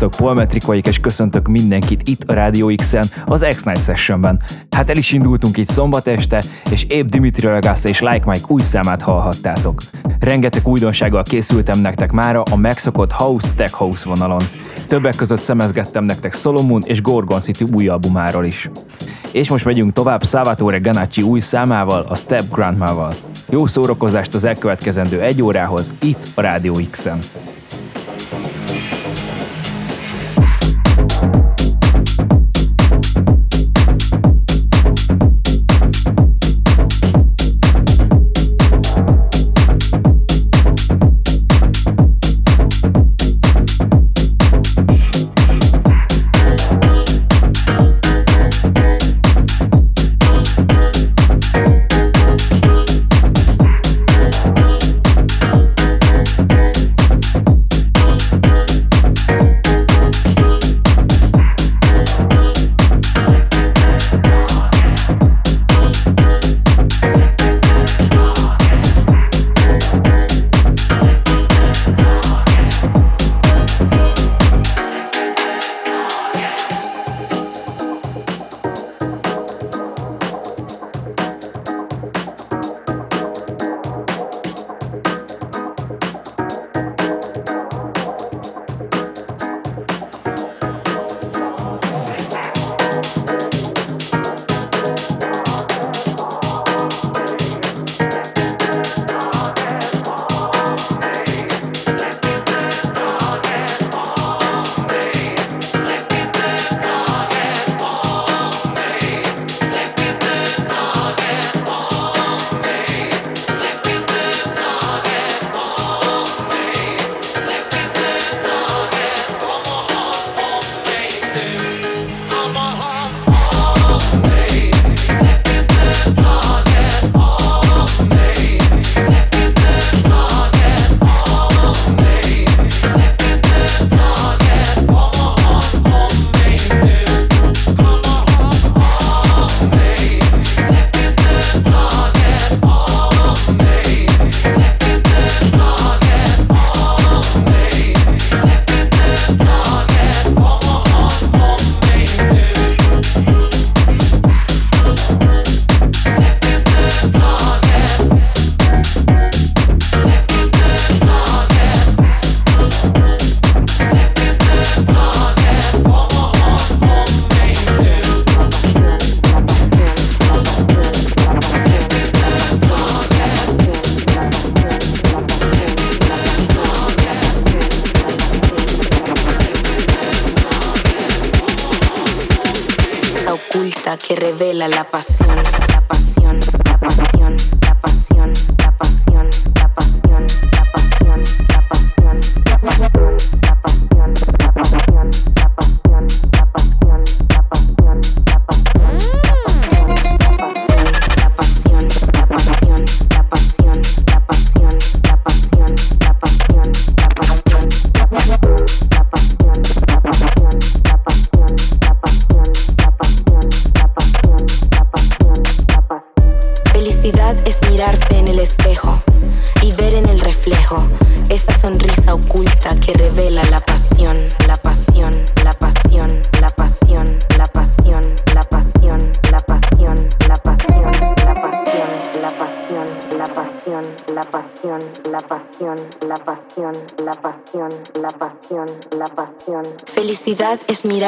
Sziasztok, Paul Metric vagyok, és köszöntök mindenkit itt a Radio X-en, az X-Night Sessionben. Hát el is indultunk itt szombat este, és épp Dimitri Ragassa és Like Mike új számát hallhattátok. Rengeteg újdonsággal készültem nektek mára a megszokott House Tech House vonalon. Többek között szemezgettem nektek Solomon és Gorgon City új albumáról is. És most megyünk tovább Salvatore Ganacci új számával, a Step Grandmával. Jó szórakozást az elkövetkezendő egy órához, itt a Radio X-en.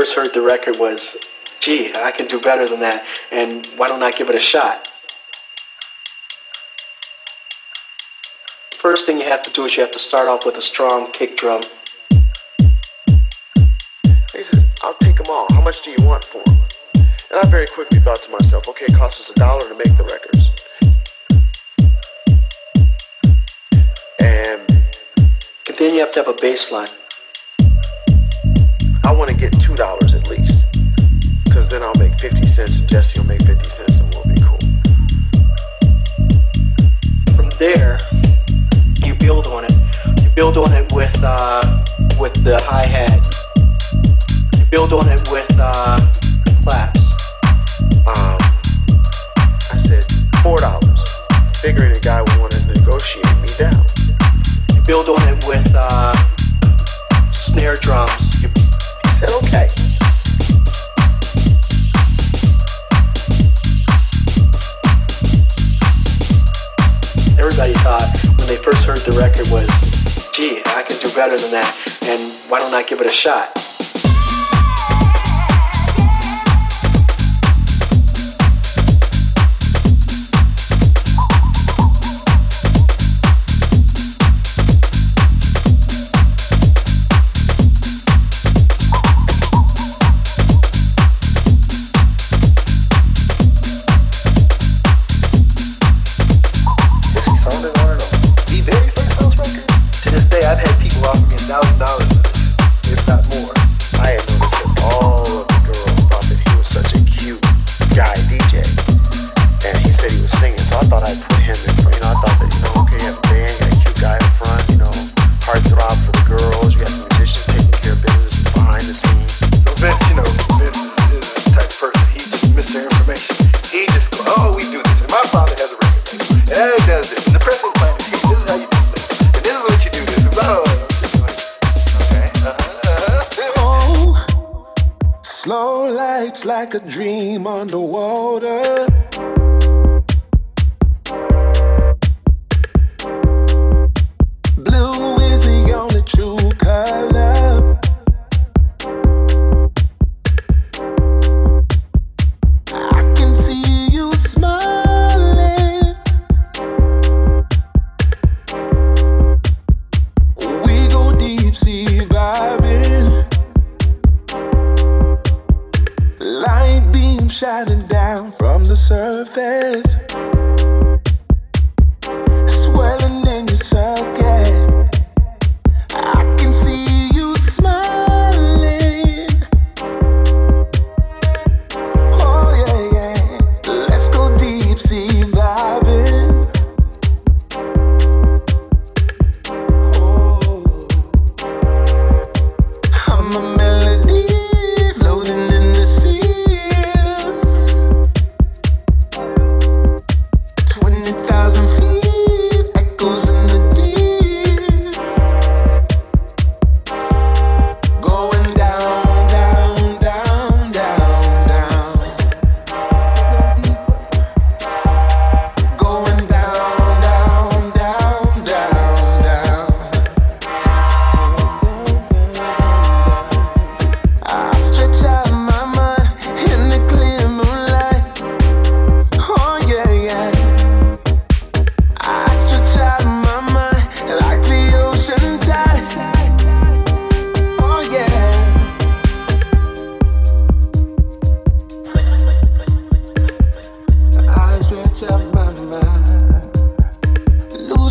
first heard the record was, gee, I can do better than that, and why don't I give it a shot? First thing you have to do is you have to start off with a strong kick drum. He says, I'll take them all. How much do you want for them? And I very quickly thought to myself, okay, it costs us a dollar to make the records. And then you have to have a bass line. I want to get two dollars at least, because then I'll make fifty cents, and Jesse will make fifty cents, and we'll be cool. From there, you build on it. You build on it with uh, with the hi hat. You build on it with uh, claps. Um, I said four dollars, figuring the guy would want to negotiate me down. You build on it with uh, snare drums. Better than that, and why don't I give it a shot? Slow lights like a dream underwater.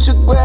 should go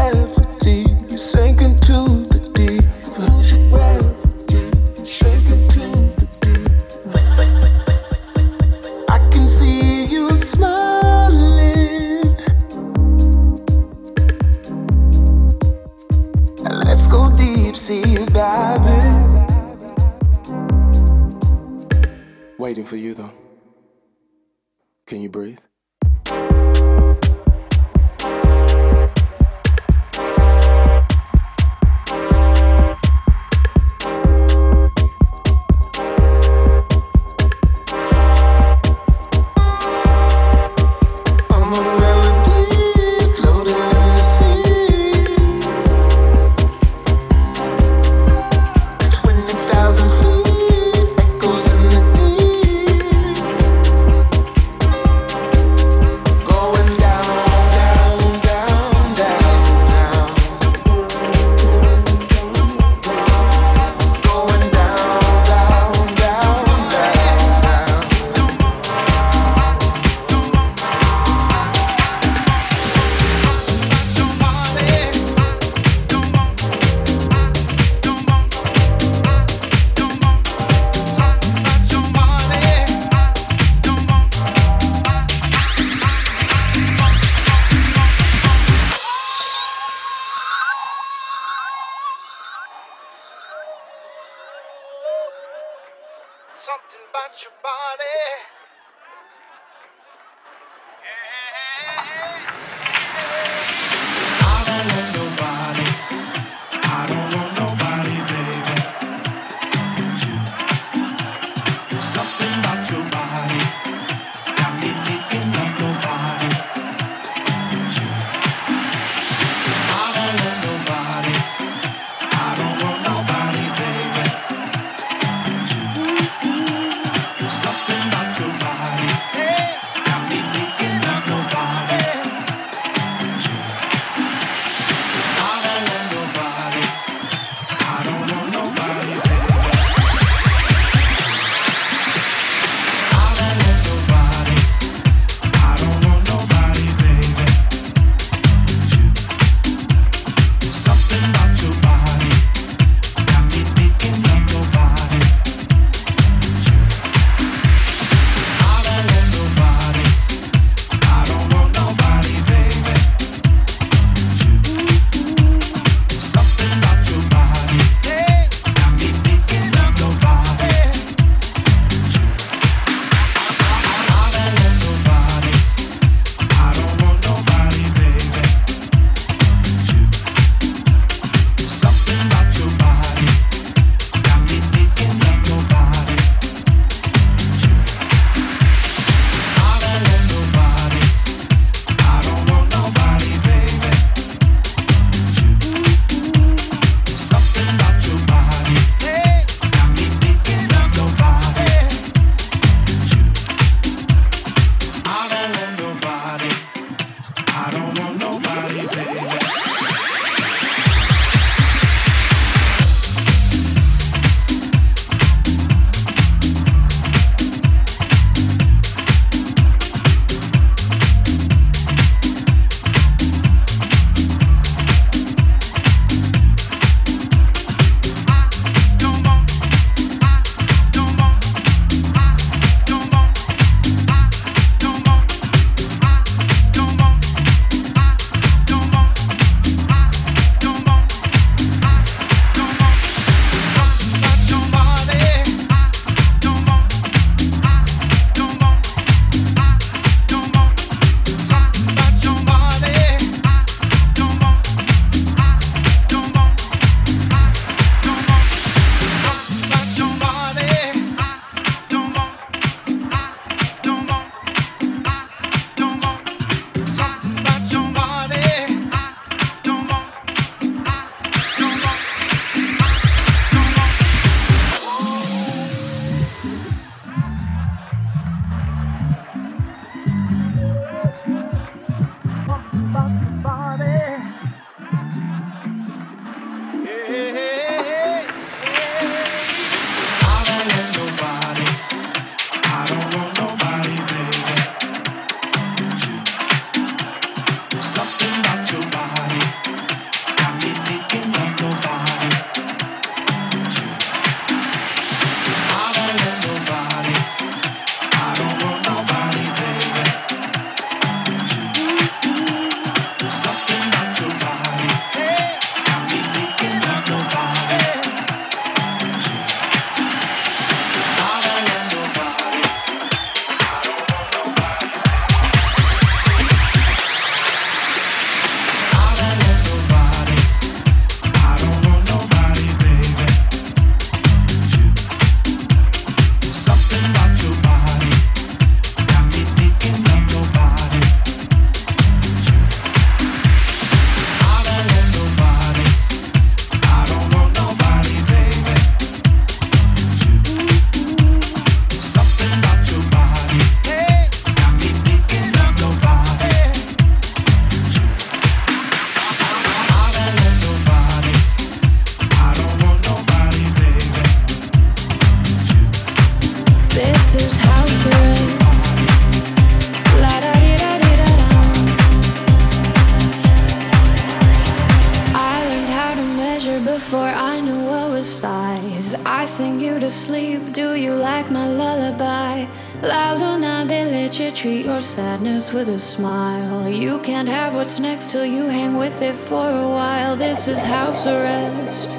with a smile. You can't have what's next till you hang with it for a while. This is house arrest.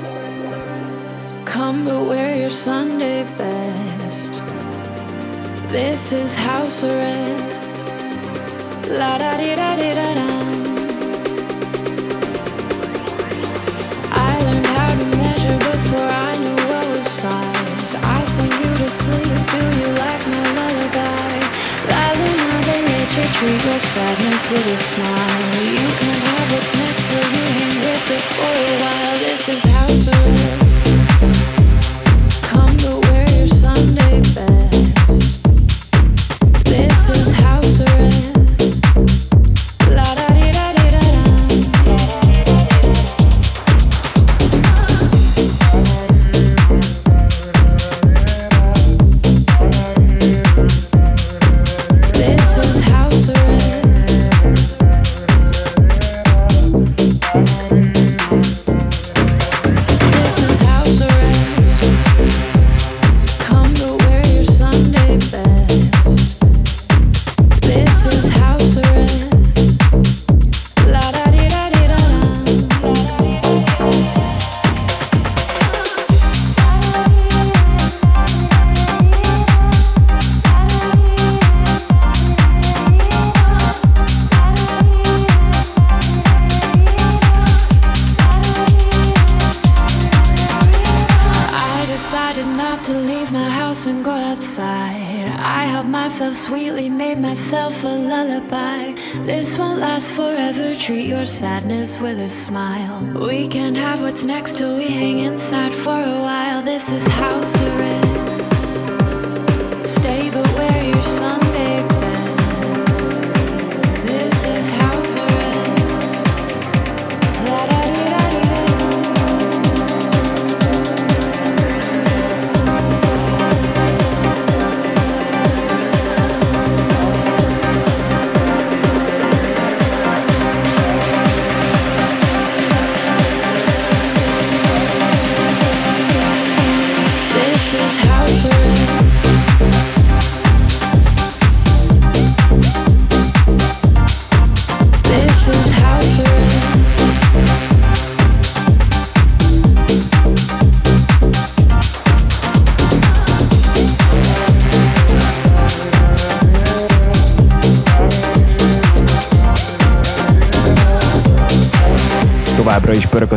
Come but wear your Sunday best. This is house arrest. La da di da di da da. I learned how to measure before I knew what was size. I sing you to sleep. Do you you treat your sadness with a smile. You can have what's next till you hang with it for a while. This is house arrest. This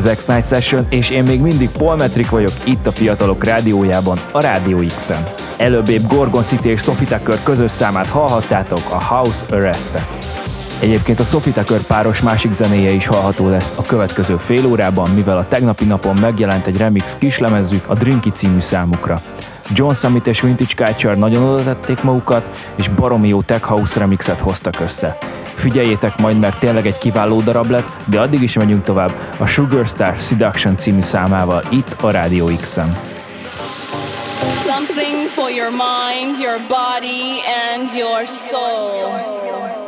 az X-Night Session, és én még mindig Paul Metric vagyok itt a Fiatalok Rádiójában, a Rádió X-en. Előbbébb Gorgon City és Sophie Tucker közös számát hallhattátok, a House Arrestet. Egyébként a Sophie Tucker páros másik zenéje is hallható lesz a következő fél órában, mivel a tegnapi napon megjelent egy remix kislemezük a Drinky című számukra. John Summit és Vintage Culture nagyon oda tették magukat, és baromi jó tech house remixet hoztak össze. Figyeljétek majd, mert tényleg egy kiváló darab lett, de addig is megyünk tovább a Sugar Star Seduction című számával itt a Rádió X-en. Something for your mind, your body, and your soul.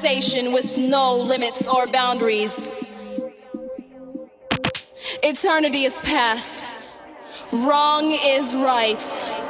Sensation with no limits or boundaries. Eternity is past, wrong is right.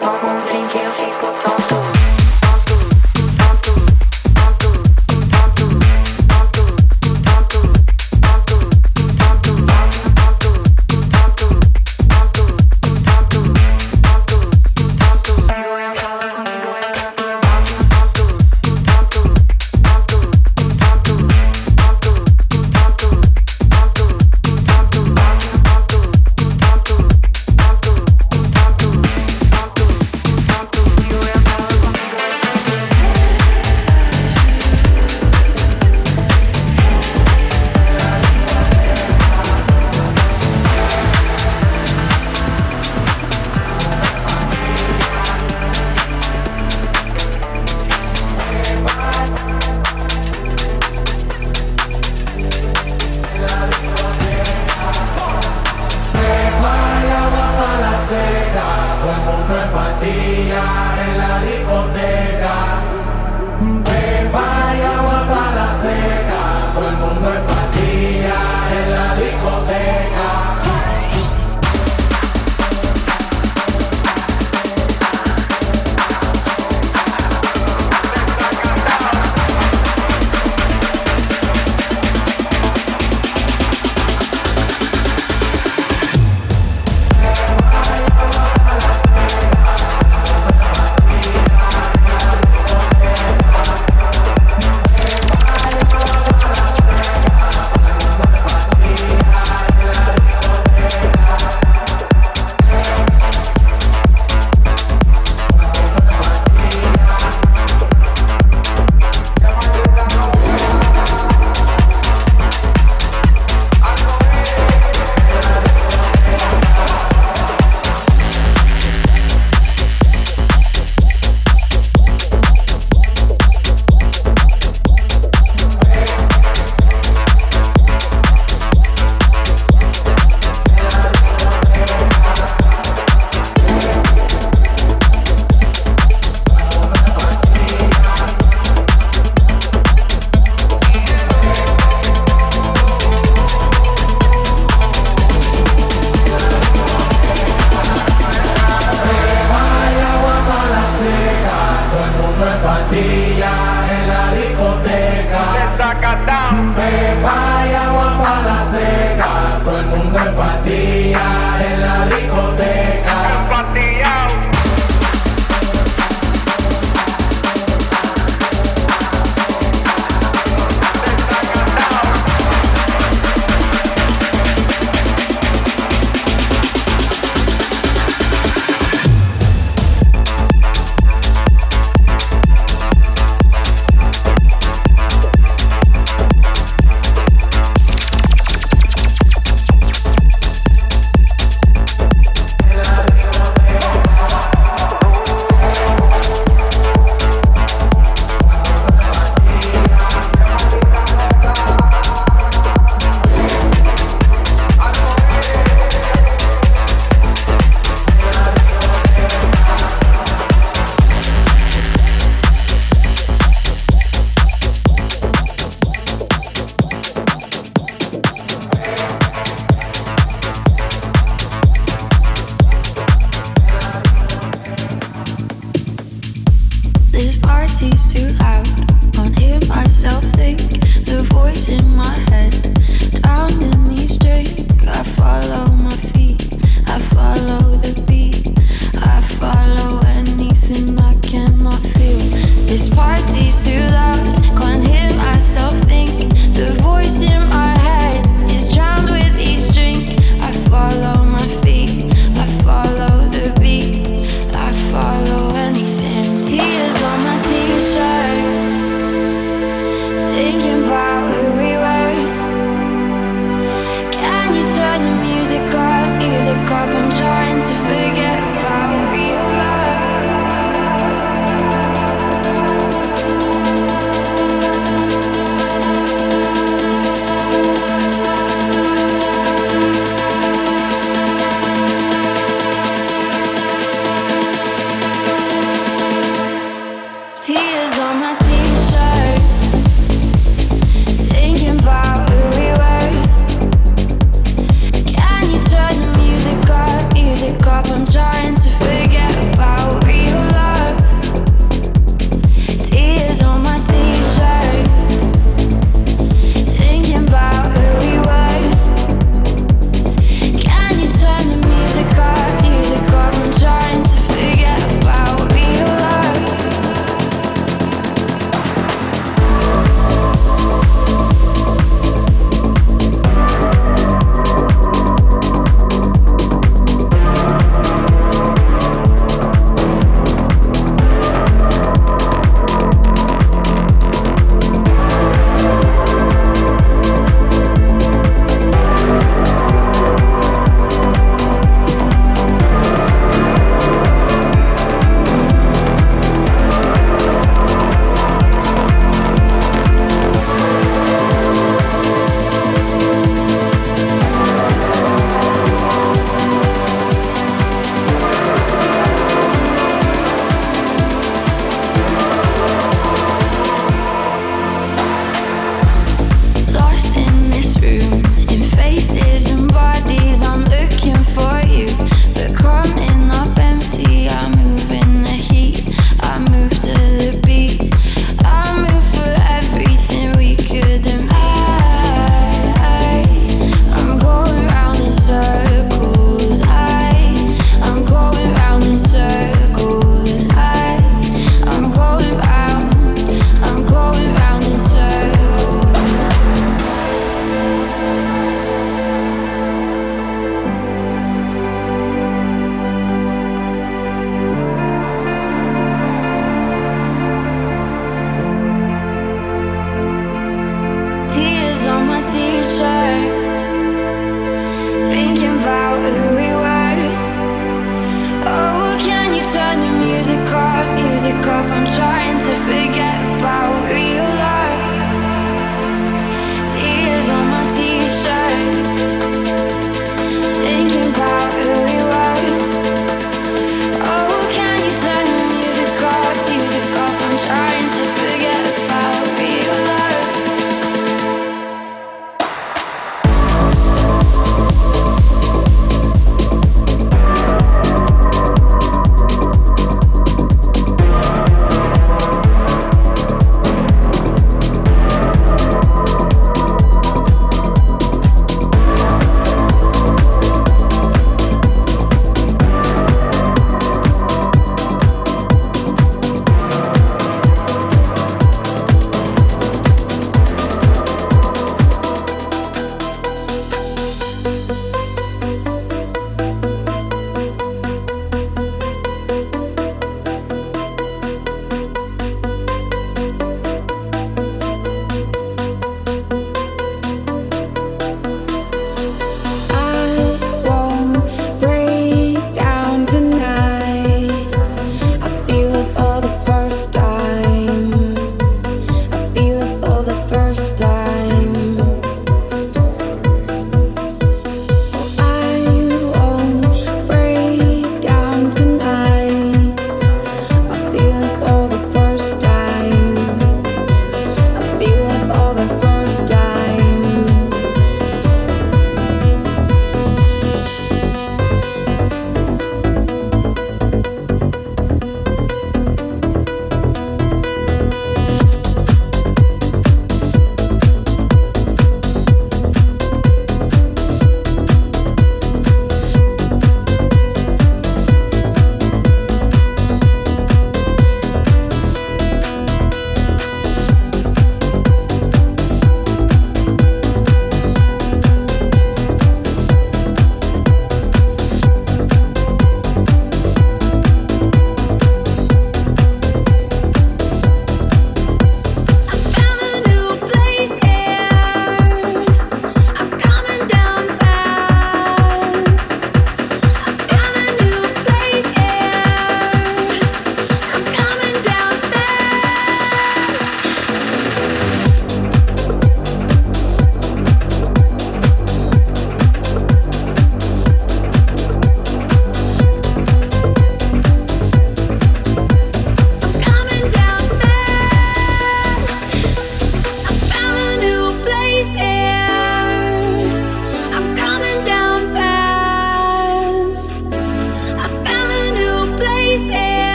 Toma um drink, eu fico I'm trying to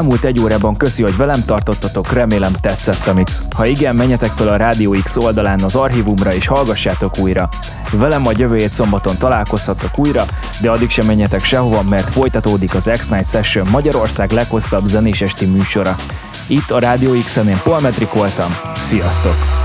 elmúlt egy órában köszi, hogy velem tartottatok, remélem tetszett a mix. Ha igen, menjetek fel a Rádió X oldalán az archívumra és hallgassátok újra. Velem a jövő hét szombaton találkozhatok újra, de addig sem menjetek sehova, mert folytatódik az X-Night Session Magyarország leghosszabb zenés esti műsora. Itt a Rádió X-en én Paul Metrik voltam. Sziasztok!